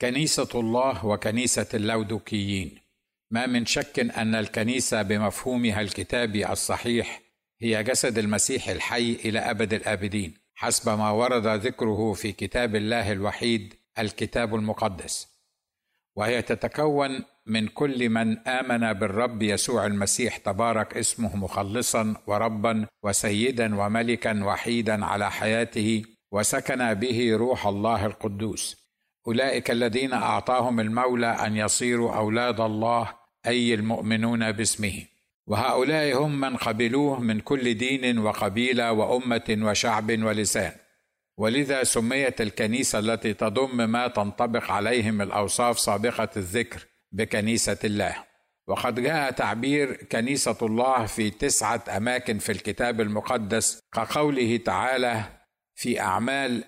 كنيسة الله وكنيسة اللودوكيين. ما من شك أن الكنيسة بمفهومها الكتابي الصحيح هي جسد المسيح الحي إلى أبد الآبدين حسب ما ورد ذكره في كتاب الله الوحيد الكتاب المقدس. وهي تتكون من كل من آمن بالرب يسوع المسيح تبارك اسمه مخلصا وربا وسيدا وملكا وحيدا على حياته وسكن به روح الله القدوس. أولئك الذين أعطاهم المولى أن يصيروا أولاد الله أي المؤمنون باسمه. وهؤلاء هم من قبلوه من كل دين وقبيلة وأمة وشعب ولسان. ولذا سميت الكنيسة التي تضم ما تنطبق عليهم الأوصاف سابقة الذكر بكنيسة الله. وقد جاء تعبير كنيسة الله في تسعة أماكن في الكتاب المقدس كقوله تعالى في أعمال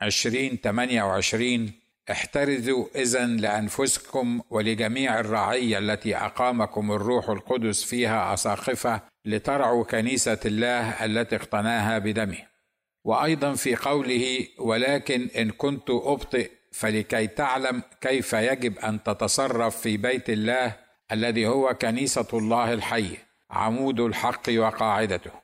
عشرين ثمانيه وعشرين احترزوا اذا لأنفسكم ولجميع الرعيه التي أقامكم الروح القدس فيها أساقفة لترعوا كنيسة الله التي اقتناها بدمه. وأيضا في قوله ولكن إن كنت أبطئ فلكي تعلم كيف يجب أن تتصرف في بيت الله الذي هو كنيسة الله الحي عمود الحق وقاعدته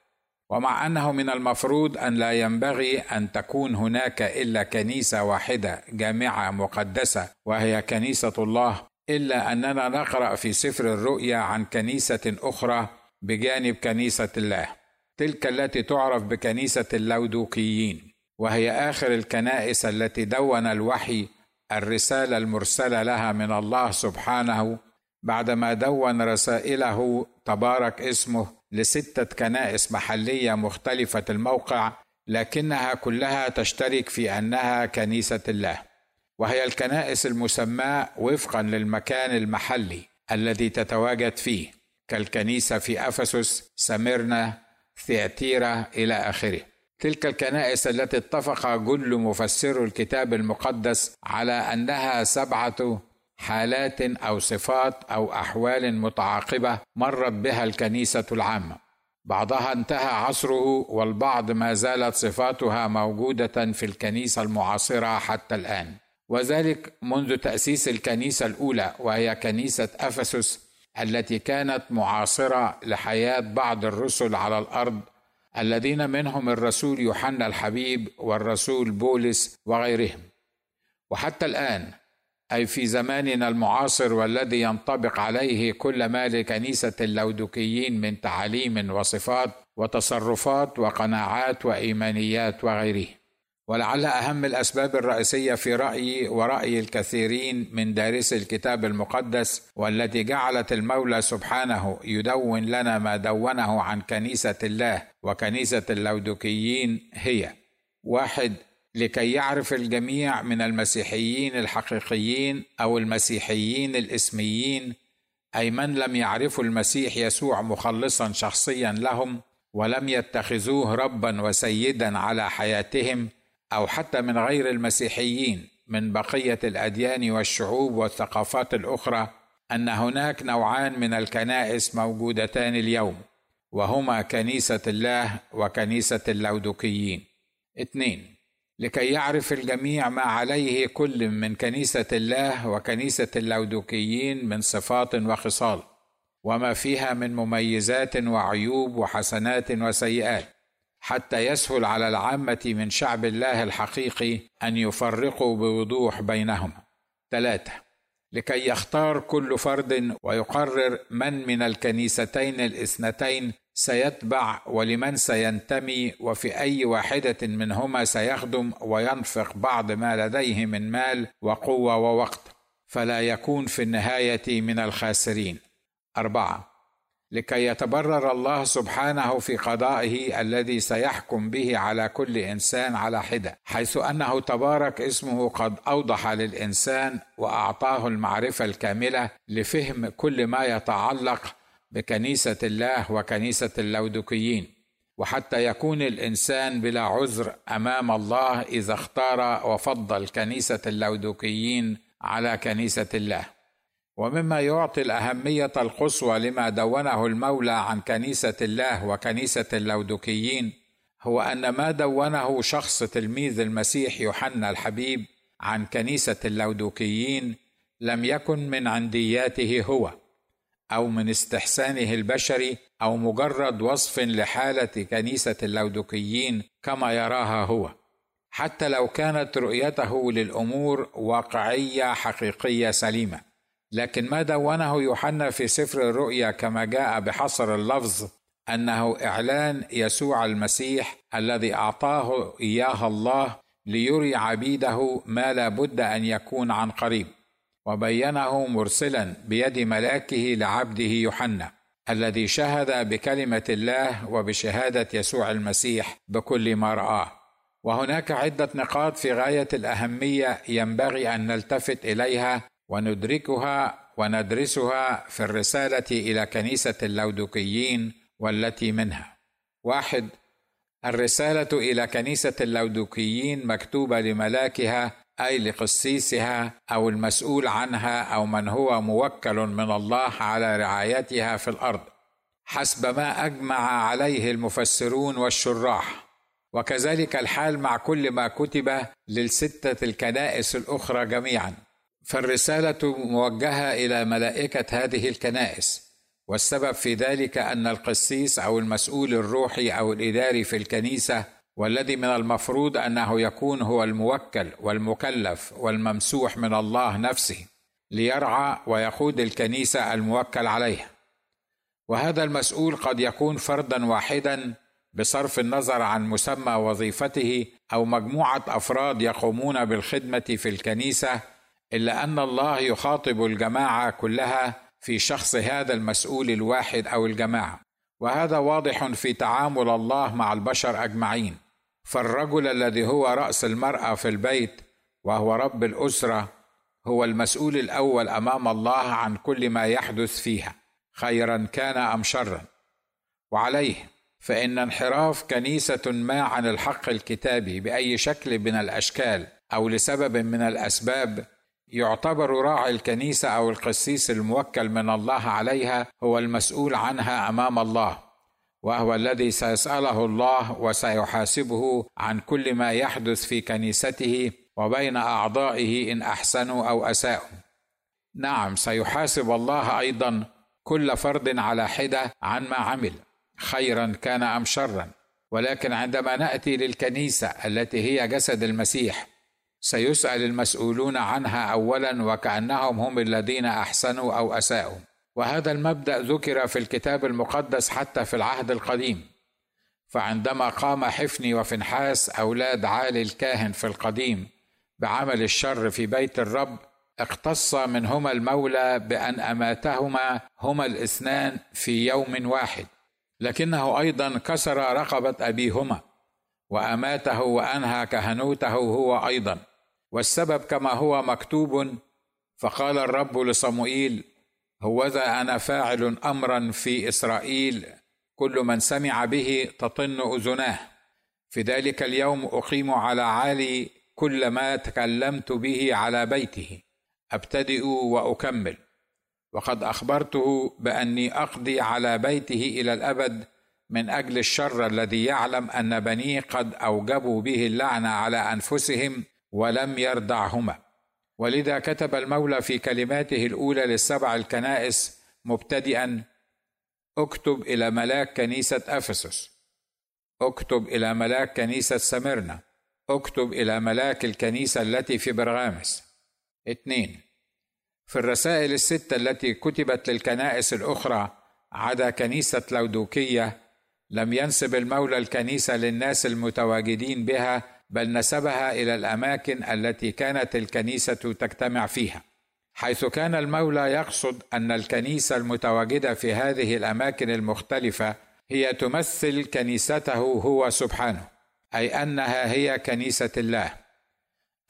ومع أنه من المفروض أن لا ينبغي أن تكون هناك إلا كنيسة واحدة جامعة مقدسة وهي كنيسة الله إلا أننا نقرأ في سفر الرؤيا عن كنيسة أخرى بجانب كنيسة الله. تلك التي تعرف بكنيسة اللودوكيين وهي آخر الكنائس التي دون الوحي الرسالة المرسلة لها من الله سبحانه بعدما دون رسائله تبارك اسمه لستة كنائس محلية مختلفة الموقع لكنها كلها تشترك في أنها كنيسة الله. وهي الكنائس المسماة وفقا للمكان المحلي الذي تتواجد فيه كالكنيسة في أفسس سميرنا ثياتيرا إلى آخره. تلك الكنائس التي اتفق جل مفسرو الكتاب المقدس على أنها سبعة حالات أو صفات أو أحوال متعاقبة مرت بها الكنيسة العامة. بعضها انتهى عصره والبعض ما زالت صفاتها موجودة في الكنيسة المعاصرة حتى الآن. وذلك منذ تأسيس الكنيسة الأولى وهي كنيسة أفسس التي كانت معاصرة لحياة بعض الرسل على الأرض الذين منهم الرسول يوحنا الحبيب والرسول بولس وغيرهم. وحتى الآن أي في زماننا المعاصر والذي ينطبق عليه كل ما لكنيسه اللودكيين من تعاليم وصفات وتصرفات وقناعات وإيمانيات وغيره. ولعل أهم الأسباب الرئيسية في رايي ورأي الكثيرين من دارسي الكتاب المقدس والتي جعلت المولى سبحانه يدون لنا ما دونه عن كنيسة الله وكنيسة اللودكيين هي. واحد لكي يعرف الجميع من المسيحيين الحقيقيين أو المسيحيين الإسميين أي من لم يعرفوا المسيح يسوع مخلصا شخصيا لهم ولم يتخذوه ربا وسيدا على حياتهم أو حتى من غير المسيحيين من بقية الأديان والشعوب والثقافات الأخرى أن هناك نوعان من الكنائس موجودتان اليوم وهما كنيسة الله وكنيسة اللودكيين اثنين لكي يعرف الجميع ما عليه كل من كنيسة الله وكنيسة اللودوكيين من صفات وخصال وما فيها من مميزات وعيوب وحسنات وسيئات حتى يسهل على العامة من شعب الله الحقيقي أن يفرقوا بوضوح بينهما. ثلاثة لكي يختار كل فرد ويقرر من من الكنيستين الاثنتين سيتبع ولمن سينتمي وفي أي واحدة منهما سيخدم وينفق بعض ما لديه من مال وقوة ووقت فلا يكون في النهاية من الخاسرين. أربعة لكي يتبرر الله سبحانه في قضائه الذي سيحكم به على كل إنسان على حدة حيث أنه تبارك اسمه قد أوضح للإنسان وأعطاه المعرفة الكاملة لفهم كل ما يتعلق بكنيسة الله وكنيسة اللودكيين وحتى يكون الإنسان بلا عذر أمام الله إذا اختار وفضل كنيسه اللودكيين على كنيسة الله. ومما يعطي الأهمية القصوى لما دونه المولى عن كنيسة الله وكنيسة اللودكيين هو أن ما دونه شخص تلميذ المسيح يوحنا الحبيب عن كنيسة اللودوكيين لم يكن من عندياته هو. أو من استحسانه البشري أو مجرد وصف لحالة كنيسة اللودوكيين كما يراها هو. حتى لو كانت رؤيته للأمور واقعية حقيقية سليمة. لكن ما دونه يوحنا في سفر الرؤيا كما جاء بحصر اللفظ أنه إعلان يسوع المسيح الذي أعطاه اياه الله ليري عبيده ما لا بد أن يكون عن قريب. وبينه مرسلا بيد ملاكه لعبده يوحنا الذي شهد بكلمة الله وبشهادة يسوع المسيح بكل ما رآه. وهناك عدة نقاط في غاية الأهمية ينبغي أن نلتفت إليها وندركها وندرسها في الرسالة إلى كنيسة اللودوكيين والتي منها. واحد الرسالة إلى كنيسة اللودوكيين مكتوبة لملاكها أي لقسيسها أو المسؤول عنها أو من هو موكل من الله على رعايتها في الأرض حسب ما أجمع عليه المفسرون والشراح. وكذلك الحال مع كل ما كتب للستة الكنائس الأخرى جميعا. فالرسالة موجهة إلى ملائكة هذه الكنائس. والسبب في ذلك أن القسيس أو المسؤول الروحي أو الإداري في الكنيسة والذي من المفروض أنه يكون هو الموكل والمكلف والممسوح من الله نفسه ليرعى ويقود الكنيسة الموكل عليها وهذا المسؤول قد يكون فردا واحدا بصرف النظر عن مسمى وظيفته أو مجموعة أفراد يقومون بالخدمة في الكنيسة إلا أن الله يخاطب الجماعة كلها في شخص هذا المسؤول الواحد أو الجماعة. وهذا واضح في تعامل الله مع البشر أجمعين. فالرجل الذي هو رأس المرأة في البيت وهو رب الأسرة هو المسؤول الأول أمام الله عن كل ما يحدث فيها خيرا كان أم شرا. وعليه فإن انحراف كنيسة ما عن الحق الكتابي بأي شكل من الأشكال أو لسبب من الأسباب يعتبر راعي الكنيسة أو القسيس الموكل من الله عليها هو المسؤول عنها أمام الله. وهو الذي سيسأله الله وسيحاسبه عن كل ما يحدث في كنيسته وبين أعضائه إن أحسنوا أو أساءوا. نعم سيحاسب الله أيضا كل فرد على حدة عن ما عمل خيرا كان أم شرا. ولكن عندما نأتي للكنيسة التي هي جسد المسيح سيسأل المسؤولون عنها اولا وكأنهم هم الذين أحسنوا أو أساءوا. وهذا المبدأ ذكر في الكتاب المقدس حتى في العهد القديم. فعندما قام حفني وفنحاس أولاد عالي الكاهن في القديم بعمل الشر في بيت الرب اقتص منهما المولى بأن أماتهما هما الاثنان في يوم واحد. لكنه أيضا كسر رقبة أبيهما وأماته وأنهى كهنوته هو أيضا. والسبب كما هو مكتوب فقال الرب لصموئيل هوذا أنا فاعل امرا في إسرائيل كل من سمع به تطن أذناه. في ذلك اليوم أقيم على عالي كل ما تكلمت به على بيته. أبتدئ وأكمل. وقد أخبرته بأني أقضي على بيته إلى الأبد من أجل الشر الذي يعلم أن بنيه قد أوجبوا به اللعنة على أنفسهم ولم يردعهما. ولذا كتب المولى في كلماته الأولى للسبع الكنائس مبتدئا اكتب إلى ملاك كنيسة أفسس اكتب إلى ملاك كنيسة سمرنا اكتب إلى ملاك الكنيسة التي في برغامس. اثنين في الرسائل الستة التي كتبت للكنائس الأخرى عدا كنيسة لودوكية لم ينسب المولى الكنيسة للناس المتواجدين بها بل نسبها إلى الأماكن التي كانت الكنيسة تجتمع فيها حيث كان المولى يقصد أن الكنيسة المتواجدة في هذه الأماكن المختلفة هي تمثل كنيسته هو سبحانه أي أنها هي كنيسة الله.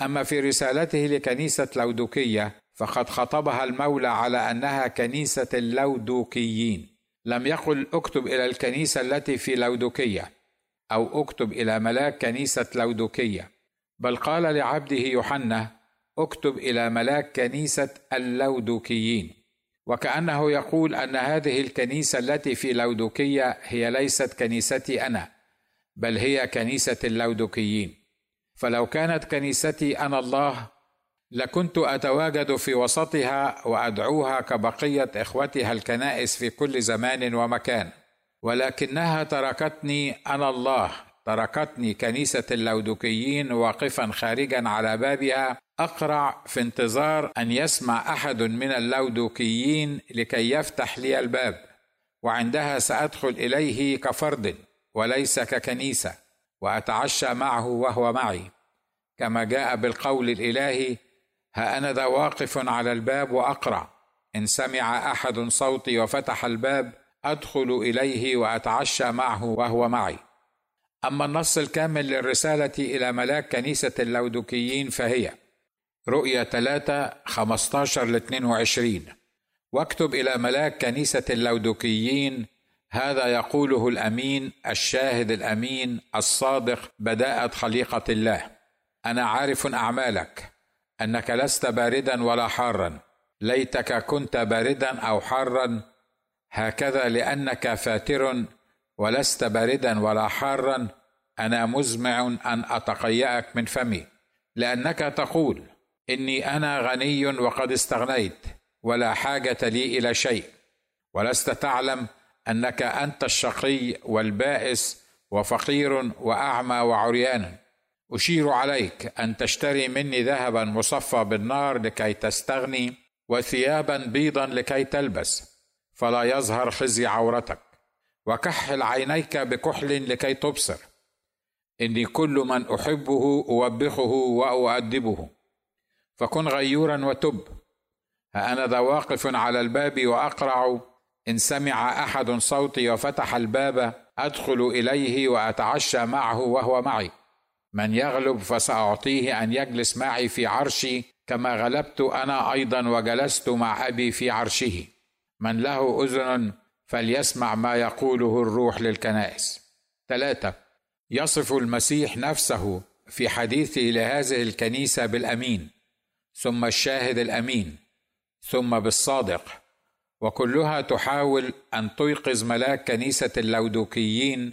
أما في رسالته لكنيسة لودوكية فقد خطبها المولى على أنها كنيسة اللودوكيين. لم يقل اكتب إلى الكنيسة التي في لودوكية. أو اكتب إلى ملاك كنيسة لودوكية. بل قال لعبده يوحنا اكتب إلى ملاك كنيسة اللودوكيين. وكأنه يقول أن هذه الكنيسة التي في لودوكية هي ليست كنيستي أنا بل هي كنيسة اللودوكيين. فلو كانت كنيستي أنا الله لكنت أتواجد في وسطها وأدعوها كبقية إخوتها الكنائس في كل زمان ومكان. ولكنها تركتني أنا الله تركتني كنيسة اللودكيين واقفا خارجا على بابها. أقرع في انتظار أن يسمع أحد من اللودكيين لكي يفتح لي الباب وعندها سأدخل إليه كفرد وليس ككنيسة وأتعشى معه وهو معي. كما جاء بالقول الإلهي ها أنا ذا واقف على الباب وأقرع. إن سمع أحد صوتي وفتح الباب أدخل إليه وأتعشى معه وهو معي. أما النص الكامل للرسالة إلى ملاك كنيسة اللودكيين فهي رؤيا 3 15 ل 22 واكتب إلى ملاك كنيسة اللودكيين هذا يقوله الأمين الشاهد الأمين الصادق بداءة خليقة الله. أنا عارف أعمالك أنك لست باردا ولا حارا. ليتك كنت باردا أو حارا هكذا لأنك فاتر ولست باردا ولا حارا أنا مزمع أن أتقيأك من فمي. لأنك تقول إني أنا غني وقد استغنيت ولا حاجة لي إلى شيء. ولست تعلم أنك أنت الشقي والبائس وفقير وأعمى وعريان. أشير عليك أن تشتري مني ذهبا مصفى بالنار لكي تستغني وثيابا بيضا لكي تلبس. فلا يظهر خزي عورتك. وكحل عينيك بكحل لكي تبصر. إني كل من أحبه أوبخه وأؤدبه. فكن غيورا وتب. أنا ذا واقف على الباب وأقرع. إن سمع أحد صوتي وفتح الباب أدخل إليه وأتعشى معه وهو معي. من يغلب فسأعطيه أن يجلس معي في عرشي كما غلبت أنا أيضا وجلست مع أبي في عرشه. من له أذن فليسمع ما يقوله الروح للكنائس. ثلاثة يصف المسيح نفسه في حديثه لهذه الكنيسة بالأمين ثم الشاهد الأمين ثم بالصادق وكلها تحاول أن تيقظ ملاك كنيسة اللودوكيين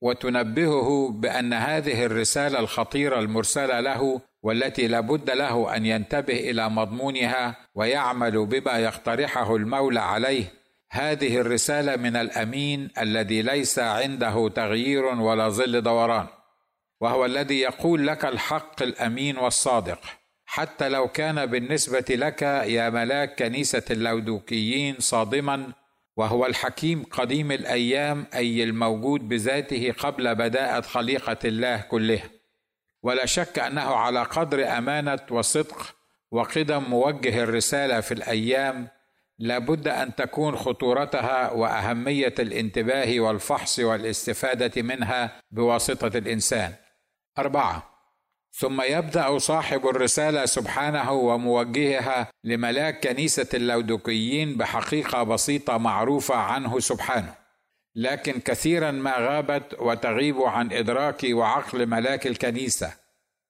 وتنبهه بأن هذه الرسالة الخطيرة المرسلة له والتي لابد له أن ينتبه إلى مضمونها ويعمل بما يقترحه المولى عليه. هذه الرسالة من الأمين الذي ليس عنده تغيير ولا ظل دوران وهو الذي يقول لك الحق الأمين والصادق. حتى لو كان بالنسبة لك يا ملاك كنيسة اللودوكيين صادما وهو الحكيم قديم الأيام أي الموجود بذاته قبل بداءة خليقة الله كلها ولا شك أنه على قدر أمانة وصدق وقدم موجه الرسالة في الأيام لابد أن تكون خطورتها وأهمية الانتباه والفحص والاستفادة منها بواسطة الإنسان. أربعة ثم يبدأ صاحب الرسالة سبحانه وموجهها لملاك كنيسة اللودقيين بحقيقة بسيطة معروفة عنه سبحانه. لكن كثيرا ما غابت وتغيب عن إدراك وعقل ملاك الكنيسة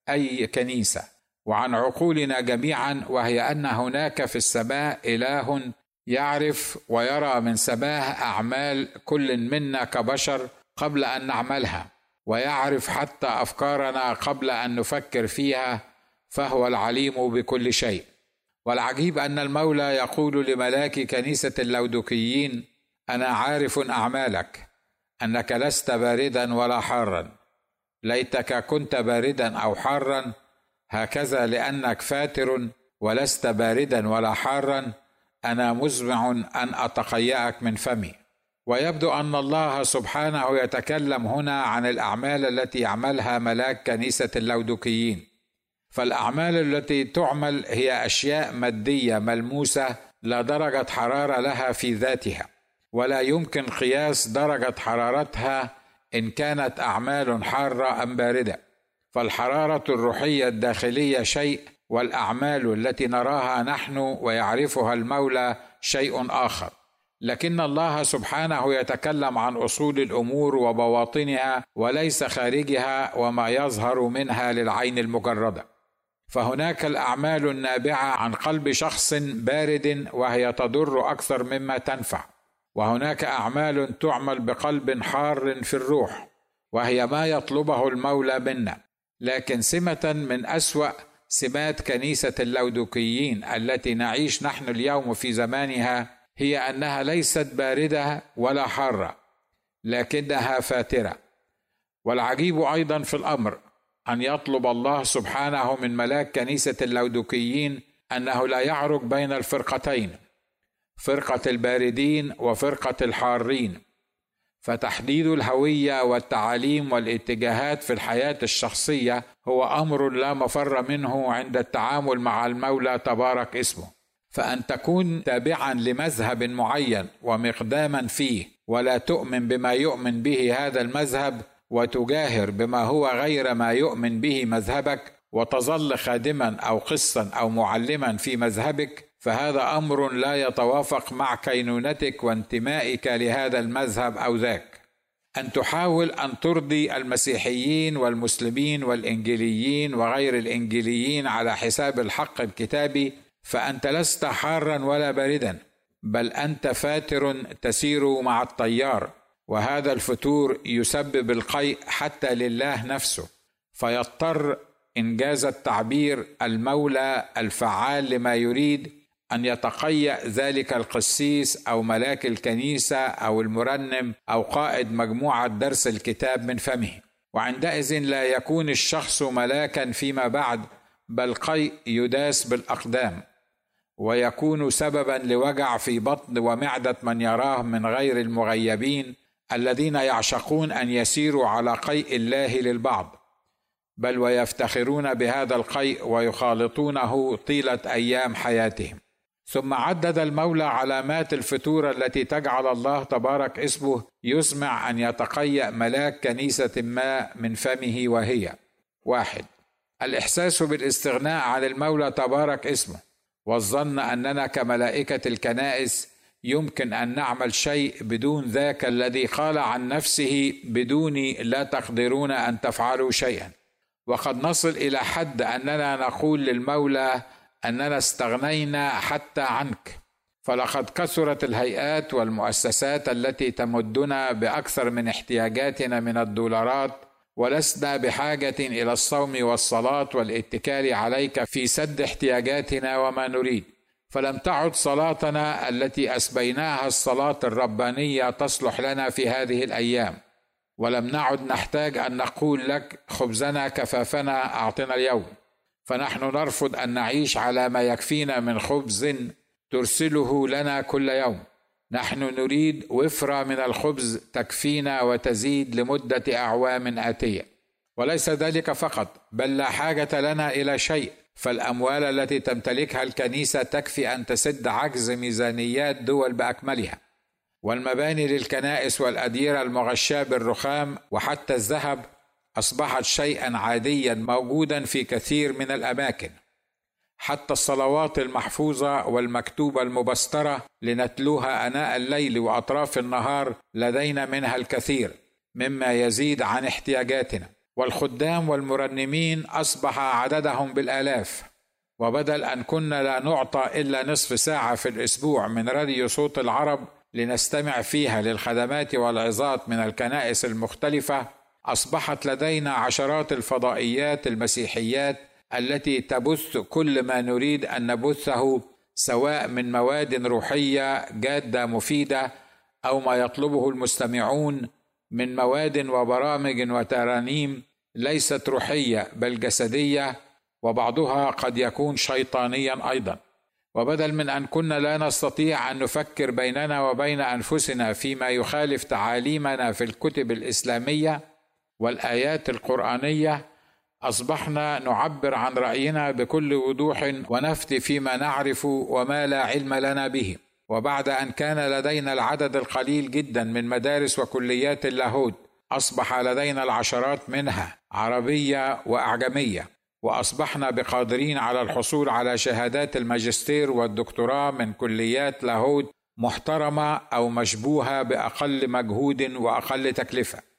أي كنيسة وعن عقولنا جميعا وهي أن هناك في السماء إله يعرف ويرى من سماه أعمال كل منا كبشر قبل أن نعملها ويعرف حتى أفكارنا قبل أن نفكر فيها فهو العليم بكل شيء. والعجيب أن المولى يقول لملاك كنيسة اللودكيين أنا عارف أعمالك أنك لست باردا ولا حارا. ليتك كنت باردا أو حارا هكذا لأنك فاتر ولست باردا ولا حارا. أنا مزمع أن أتقيأك من فمي. ويبدو أن الله سبحانه يتكلم هنا عن الأعمال التي يعملها ملاك كنيسة اللودكيين فالأعمال التي تعمل هي أشياء مادية ملموسة لا درجة حرارة لها في ذاتها. ولا يمكن قياس درجة حرارتها إن كانت أعمال حارة أم باردة. فالحرارة الروحية الداخلية شيء والأعمال التي نراها نحن ويعرفها المولى شيء آخر. لكن الله سبحانه يتكلم عن أصول الأمور وبواطنها وليس خارجها وما يظهر منها للعين المجردة. فهناك الأعمال النابعة عن قلب شخص بارد وهي تضر أكثر مما تنفع. وهناك أعمال تعمل بقلب حار في الروح وهي ما يطلبه المولى منا لكن سمة من أسوأ سمات كنيسة اللودوكيين التي نعيش نحن اليوم في زمانها هي أنها ليست باردة ولا حارة لكنها فاترة. والعجيب أيضا في الأمر أن يطلب الله سبحانه من ملاك كنيسة اللودوكيين أنه لا يعرج بين الفرقتين. فرقة الباردين وفرقة الحارين فتحديد الهوية والتعاليم والاتجاهات في الحياة الشخصية هو أمر لا مفر منه عند التعامل مع المولى تبارك اسمه. فأن تكون تابعا لمذهب معين ومقداما فيه ولا تؤمن بما يؤمن به هذا المذهب وتجاهر بما هو غير ما يؤمن به مذهبك وتظل خادما أو قسا أو معلما في مذهبك فهذا أمر لا يتوافق مع كينونتك وانتمائك لهذا المذهب أو ذاك. أن تحاول أن ترضي المسيحيين والمسلمين والانجيليين وغير الانجيليين على حساب الحق الكتابي فأنت لست حارا ولا باردا بل أنت فاتر تسير مع التيار وهذا الفتور يسبب القيء حتى لله نفسه. فيضطر إنجاز التعبير المولى الفعال لما يريد أن يتقيأ ذلك القسيس أو ملاك الكنيسة أو المرنم أو قائد مجموعة درس الكتاب من فمه. وعندئذ لا يكون الشخص ملاكا فيما بعد بل قيء يداس بالأقدام. ويكون سببا لوجع في بطن ومعدة من يراه من غير المغيبين الذين يعشقون أن يسيروا على قيء الله للبعض. بل ويفتخرون بهذا القيء ويخالطونه طيلة أيام حياتهم. ثم عدد المولى علامات الفتور التي تجعل الله تبارك اسمه يسمع أن يتقيأ ملاك كنيسة ما من فمه وهي. واحد. الإحساس بالاستغناء عن المولى تبارك اسمه والظن أننا كملائكة الكنائس يمكن أن نعمل شيء بدون ذاك الذي قال عن نفسه بدوني لا تقدرون أن تفعلوا شيئا. وقد نصل إلى حد أننا نقول للمولى أننا استغنينا حتى عنك. فلقد كثرت الهيئات والمؤسسات التي تمدنا بأكثر من احتياجاتنا من الدولارات ولسنا بحاجة إلى الصوم والصلاة والاتكال عليك في سد احتياجاتنا وما نريد. فلم تعد صلاتنا التي أسبيناها الصلاة الربانية تصلح لنا في هذه الأيام. ولم نعد نحتاج أن نقول لك خبزنا كفافنا أعطنا اليوم. فنحن نرفض أن نعيش على ما يكفينا من خبز ترسله لنا كل يوم. نحن نريد وفره من الخبز تكفينا وتزيد لمدة أعوام آتية. وليس ذلك فقط بل لا حاجة لنا إلى شيء. فالأموال التي تمتلكها الكنيسة تكفي أن تسد عجز ميزانيات دول بأكملها. والمباني للكنائس والأديرة المغشاة بالرخام وحتى الذهب أصبحت شيئا عاديا موجودا في كثير من الأماكن حتى الصلوات المحفوظة والمكتوبة المبسترة لنتلوها أناء الليل وأطراف النهار لدينا منها الكثير مما يزيد عن احتياجاتنا. والخدام والمرنمين أصبح عددهم بالآلاف وبدل أن كنا لا نعطى إلا نصف ساعة في الأسبوع من راديو صوت العرب لنستمع فيها للخدمات والعظات من الكنائس المختلفة أصبحت لدينا عشرات الفضائيات المسيحيات التي تبث كل ما نريد أن نبثه سواء من مواد روحية جادة مفيدة أو ما يطلبه المستمعون من مواد وبرامج وترانيم ليست روحية بل جسدية وبعضها قد يكون شيطانيا أيضا. وبدل من أن كنا لا نستطيع أن نفكر بيننا وبين أنفسنا فيما يخالف تعاليمنا في الكتب الإسلامية والآيات القرآنية أصبحنا نعبر عن رأينا بكل وضوح ونفتي فيما نعرف وما لا علم لنا به. وبعد أن كان لدينا العدد القليل جدا من مدارس وكليات اللاهوت أصبح لدينا العشرات منها عربية وأعجمية. وأصبحنا بقادرين على الحصول على شهادات الماجستير والدكتوراه من كليات لاهوت محترمة أو مشبوهة بأقل مجهود وأقل تكلفة.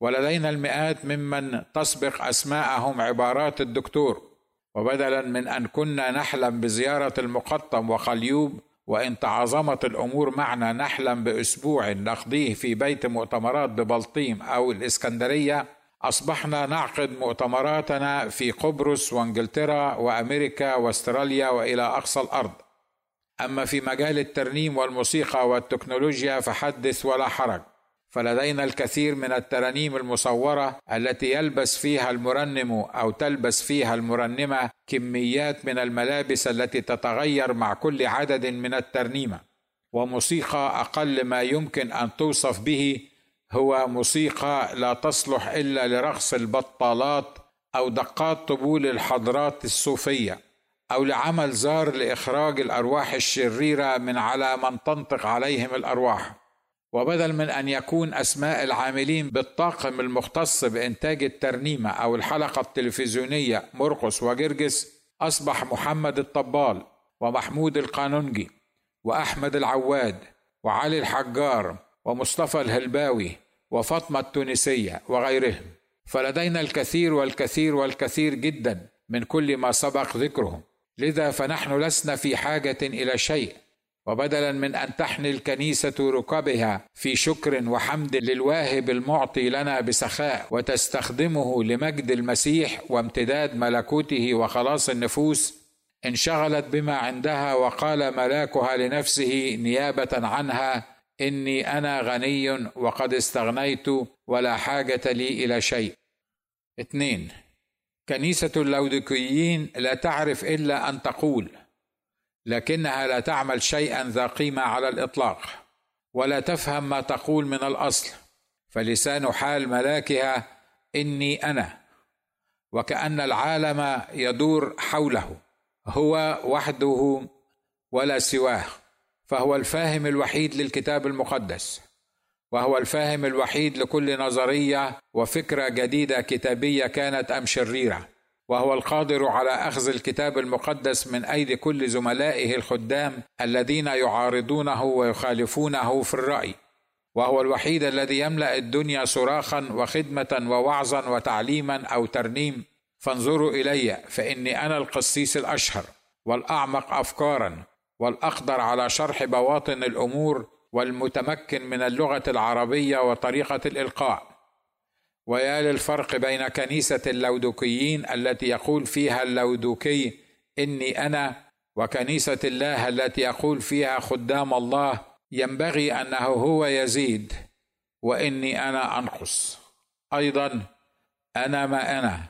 ولدينا المئات ممن تسبق أسماءهم عبارات الدكتور. وبدلا من أن كنا نحلم بزيارة المقطم وخليوب وإن تعاظمت الأمور معنا نحلم بأسبوع نقضيه في بيت مؤتمرات ببلطيم أو الإسكندرية أصبحنا نعقد مؤتمراتنا في قبرص وإنجلترا وأمريكا وأستراليا وإلى أقصى الأرض. أما في مجال الترنيم والموسيقى والتكنولوجيا فحدث ولا حرج. فلدينا الكثير من الترانيم المصورة التي يلبس فيها المرنم أو تلبس فيها المرنمة كميات من الملابس التي تتغير مع كل عدد من الترنيمة. وموسيقى أقل ما يمكن أن توصف به هو موسيقى لا تصلح إلا لرقص البطالات أو دقات طبول الحضرات الصوفية أو لعمل زار لإخراج الأرواح الشريرة من على من تنطق عليهم الأرواح. وبدل من أن يكون أسماء العاملين بالطاقم المختص بإنتاج الترنيمة أو الحلقة التلفزيونية مرقس وجرجس أصبح محمد الطبال ومحمود القانونجي وأحمد العواد وعلي الحجار ومصطفى الهلباوي وفاطمة التونسية وغيرهم. فلدينا الكثير والكثير والكثير جدا من كل ما سبق ذكره. لذا فنحن لسنا في حاجة إلى شيء وبدلا من أن تحني الكنيسة ركبها في شكر وحمد للواهب المعطي لنا بسخاء وتستخدمه لمجد المسيح وامتداد ملكوته وخلاص النفوس. انشغلت بما عندها وقال ملاكها لنفسه نيابة عنها إني أنا غني وقد استغنيت ولا حاجة لي إلى شيء. اثنين كنيسة اللودكيين لا تعرف إلا أن تقول لكنها لا تعمل شيئا ذا قيمة على الإطلاق ولا تفهم ما تقول من الأصل فلسان حال ملاكها إني أنا وكأن العالم يدور حوله هو وحده ولا سواه فهو الفاهم الوحيد للكتاب المقدس وهو الفاهم الوحيد لكل نظرية وفكرة جديدة كتابية كانت أم شريرة. وهو القادر على أخذ الكتاب المقدس من أيدي كل زملائه الخدام الذين يعارضونه ويخالفونه في الرأي. وهو الوحيد الذي يملأ الدنيا صراخا وخدمة ووعظا وتعليما أو ترنيم. فانظروا إلي فإني أنا القسيس الأشهر والأعمق افكارا والأقدر على شرح بواطن الأمور والمتمكن من اللغة العربية وطريقة الإلقاء. ويا للفرق بين كنيسة اللودوكيين التي يقول فيها اللودوكي إني أنا وكنيسة الله التي يقول فيها خدام الله ينبغي أنه هو يزيد وإني أنا أنقص. أيضا أنا ما أنا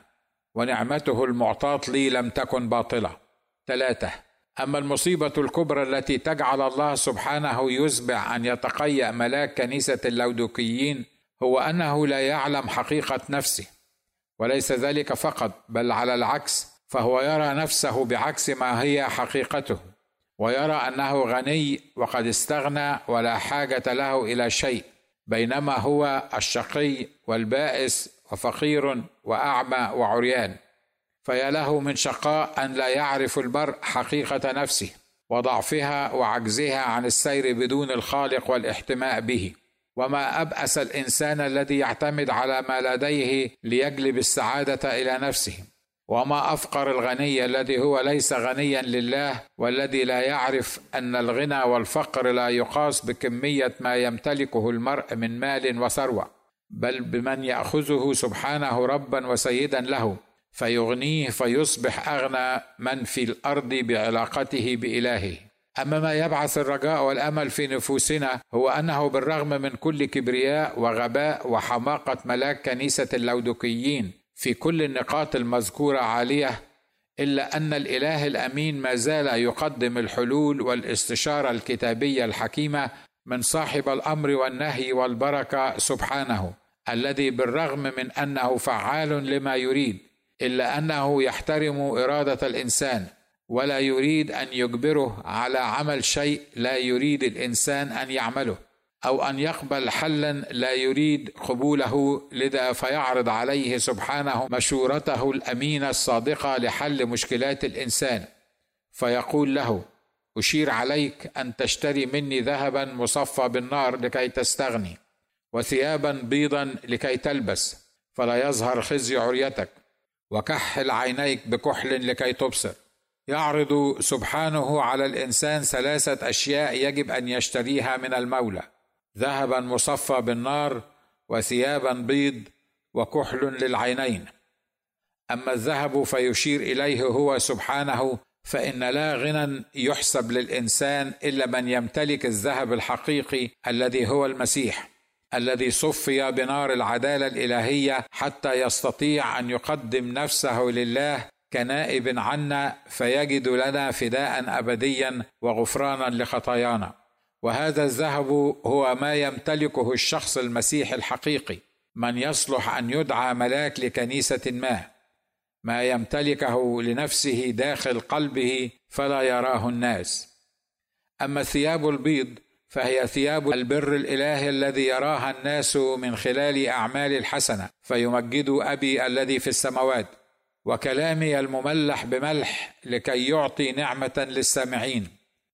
ونعمته المعطاة لي لم تكن باطلة. ثلاثة أما المصيبة الكبرى التي تجعل الله سبحانه يسبع أن يتقيأ ملاك كنيسة اللودوكيين هو أنه لا يعلم حقيقة نفسه وليس ذلك فقط بل على العكس فهو يرى نفسه بعكس ما هي حقيقته ويرى أنه غني وقد استغنى ولا حاجة له إلى شيء بينما هو الشقي والبائس وفقير وأعمى وعريان. فيا له من شقاء أن لا يعرف المرء حقيقة نفسه وضعفها وعجزها عن السير بدون الخالق والاحتماء به. وما أبأس الإنسان الذي يعتمد على ما لديه ليجلب السعادة إلى نفسه. وما أفقر الغني الذي هو ليس غنيا لله والذي لا يعرف أن الغنى والفقر لا يقاس بكمية ما يمتلكه المرء من مال وثروة بل بمن يأخذه سبحانه ربا وسيدا له فيغنيه فيصبح أغنى من في الأرض بعلاقته بإلهه. أما ما يبعث الرجاء والأمل في نفوسنا هو أنه بالرغم من كل كبرياء وغباء وحماقة ملاك كنيسة اللودكيين في كل النقاط المذكورة عالية إلا أن الإله الأمين ما زال يقدم الحلول والاستشارة الكتابية الحكيمة من صاحب الأمر والنهي والبركة سبحانه الذي بالرغم من أنه فعال لما يريد إلا أنه يحترم إرادة الإنسان ولا يريد أن يجبره على عمل شيء لا يريد الإنسان أن يعمله أو أن يقبل حلا لا يريد قبوله لذا فيعرض عليه سبحانه مشورته الأمينة الصادقة لحل مشكلات الإنسان. فيقول له أشير عليك أن تشتري مني ذهبا مصفى بالنار لكي تستغني وثيابا بيضا لكي تلبس فلا يظهر خزي عريتك وكحل عينيك بكحل لكي تبصر. يعرض سبحانه على الإنسان ثلاثة أشياء يجب أن يشتريها من المولى ذهبا مصفى بالنار وثيابا بيض وكحل للعينين. أما الذهب فيشير إليه هو سبحانه فإن لا غنى يحسب للإنسان إلا من يمتلك الذهب الحقيقي الذي هو المسيح الذي صفي بنار العدالة الإلهية حتى يستطيع أن يقدم نفسه لله كنائب عنا فيجد لنا فداء أبديا وغفرانا لخطايانا. وهذا الذهب هو ما يمتلكه الشخص المسيحي الحقيقي من يصلح أن يدعى ملاك لكنيسة ما. ما يمتلكه لنفسه داخل قلبه فلا يراه الناس. أما الثياب البيض فهي ثياب البر الإلهي الذي يراها الناس من خلال أعمال الحسنة فيمجد أبي الذي في السماوات. وكلامي المملح بملح لكي يعطي نعمة للسامعين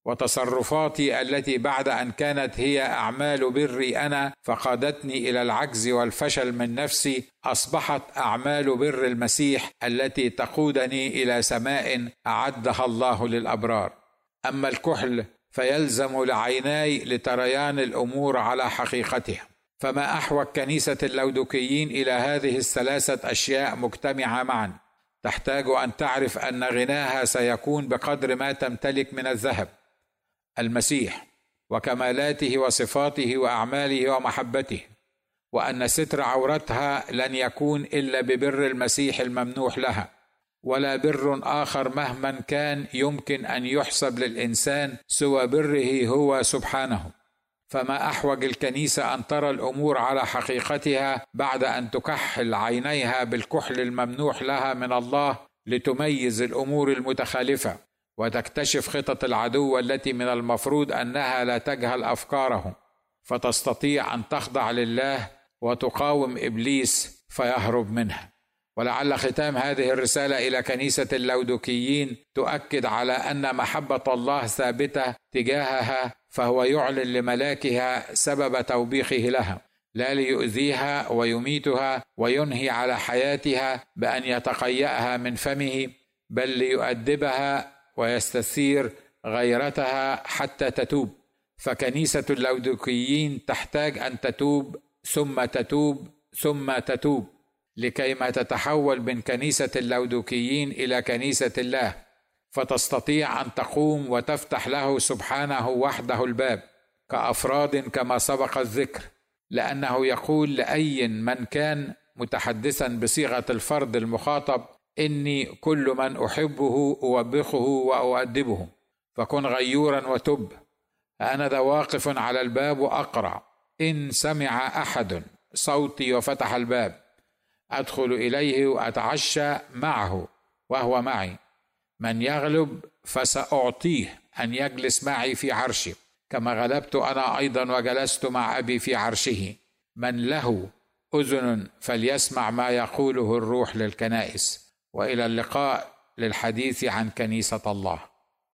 وتصرفاتي التي بعد أن كانت هي أعمال بري أنا فقادتني إلى العجز والفشل من نفسي أصبحت أعمال بر المسيح التي تقودني إلى سماء أعدها الله للأبرار. أما الكحل فيلزم لعيناي لتريان الأمور على حقيقتها. فما احوج كنيسة اللودكيين إلى هذه الثلاثة أشياء مجتمعة معا. تحتاج أن تعرف أن غناها سيكون بقدر ما تمتلك من الذهب المسيح وكمالاته وصفاته وأعماله ومحبته وأن ستر عورتها لن يكون إلا ببر المسيح الممنوح لها ولا بر آخر مهما كان يمكن أن يحسب للإنسان سوى بره هو سبحانه. فما أحوج الكنيسة أن ترى الأمور على حقيقتها بعد أن تكحل عينيها بالكحل الممنوح لها من الله لتميز الأمور المتخالفة وتكتشف خطط العدو التي من المفروض أنها لا تجهل افكاره فتستطيع أن تخضع لله وتقاوم إبليس فيهرب منها ولعل ختام هذه الرسالة إلى كنيسة اللودوكيين تؤكد على أن محبة الله ثابتة تجاهها فهو يعلن لملاكها سبب توبيخه لها لا ليؤذيها ويميتها وينهي على حياتها بأن يتقيأها من فمه بل ليؤدبها ويستثير غيرتها حتى تتوب. فكنيسة اللودوكيين تحتاج أن تتوب ثم تتوب ثم تتوب لكيما تتحول من كنيسة اللودوكيين إلى كنيسة الله. فتستطيع أن تقوم وتفتح له سبحانه وحده الباب كأفراد كما سبق الذكر لأنه يقول لأي من كان متحدثا بصيغة الفرد المخاطب إني كل من أحبه أوبخه وأؤدبه فكن غيورا وتب. أنا ذا واقف على الباب واقرع إن سمع أحد صوتي وفتح الباب أدخل إليه وأتعشى معه وهو معي. من يغلب فسأعطيه أن يجلس معي في عرشي كما غلبت أنا أيضا وجلست مع أبي في عرشه. من له أذن فليسمع ما يقوله الروح للكنائس. وإلى اللقاء للحديث عن كنيسة الله.